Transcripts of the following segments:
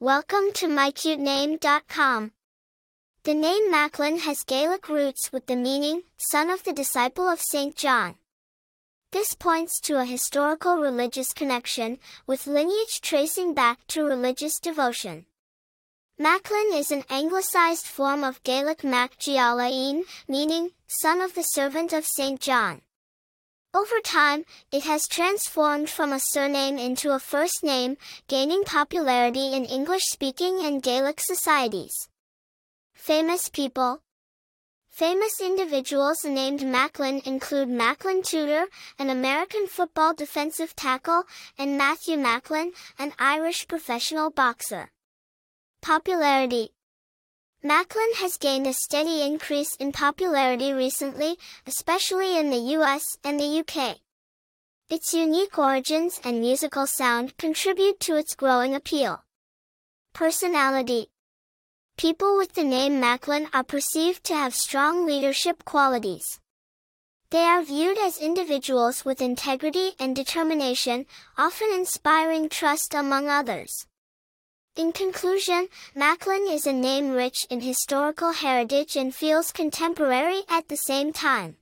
Welcome to mycutename.com. The name Macklin has Gaelic roots with the meaning, son of the disciple of St. John. This points to a historical religious connection, with lineage tracing back to religious devotion. Macklin is an anglicized form of Gaelic Mac Gialain, meaning, son of the servant of St. John. Over time, it has transformed from a surname into a first name, gaining popularity in English-speaking and Gaelic societies. Famous people Famous individuals named Macklin include Macklin Tudor, an American football defensive tackle, and Matthew Macklin, an Irish professional boxer. Popularity Macklin has gained a steady increase in popularity recently, especially in the US and the UK. Its unique origins and musical sound contribute to its growing appeal. Personality People with the name Macklin are perceived to have strong leadership qualities. They are viewed as individuals with integrity and determination, often inspiring trust among others. In conclusion, Macklin is a name rich in historical heritage and feels contemporary at the same time.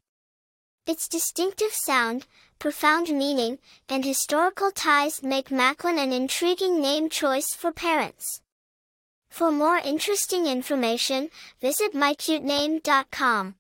Its distinctive sound, profound meaning, and historical ties make Macklin an intriguing name choice for parents. For more interesting information, visit mycutename.com.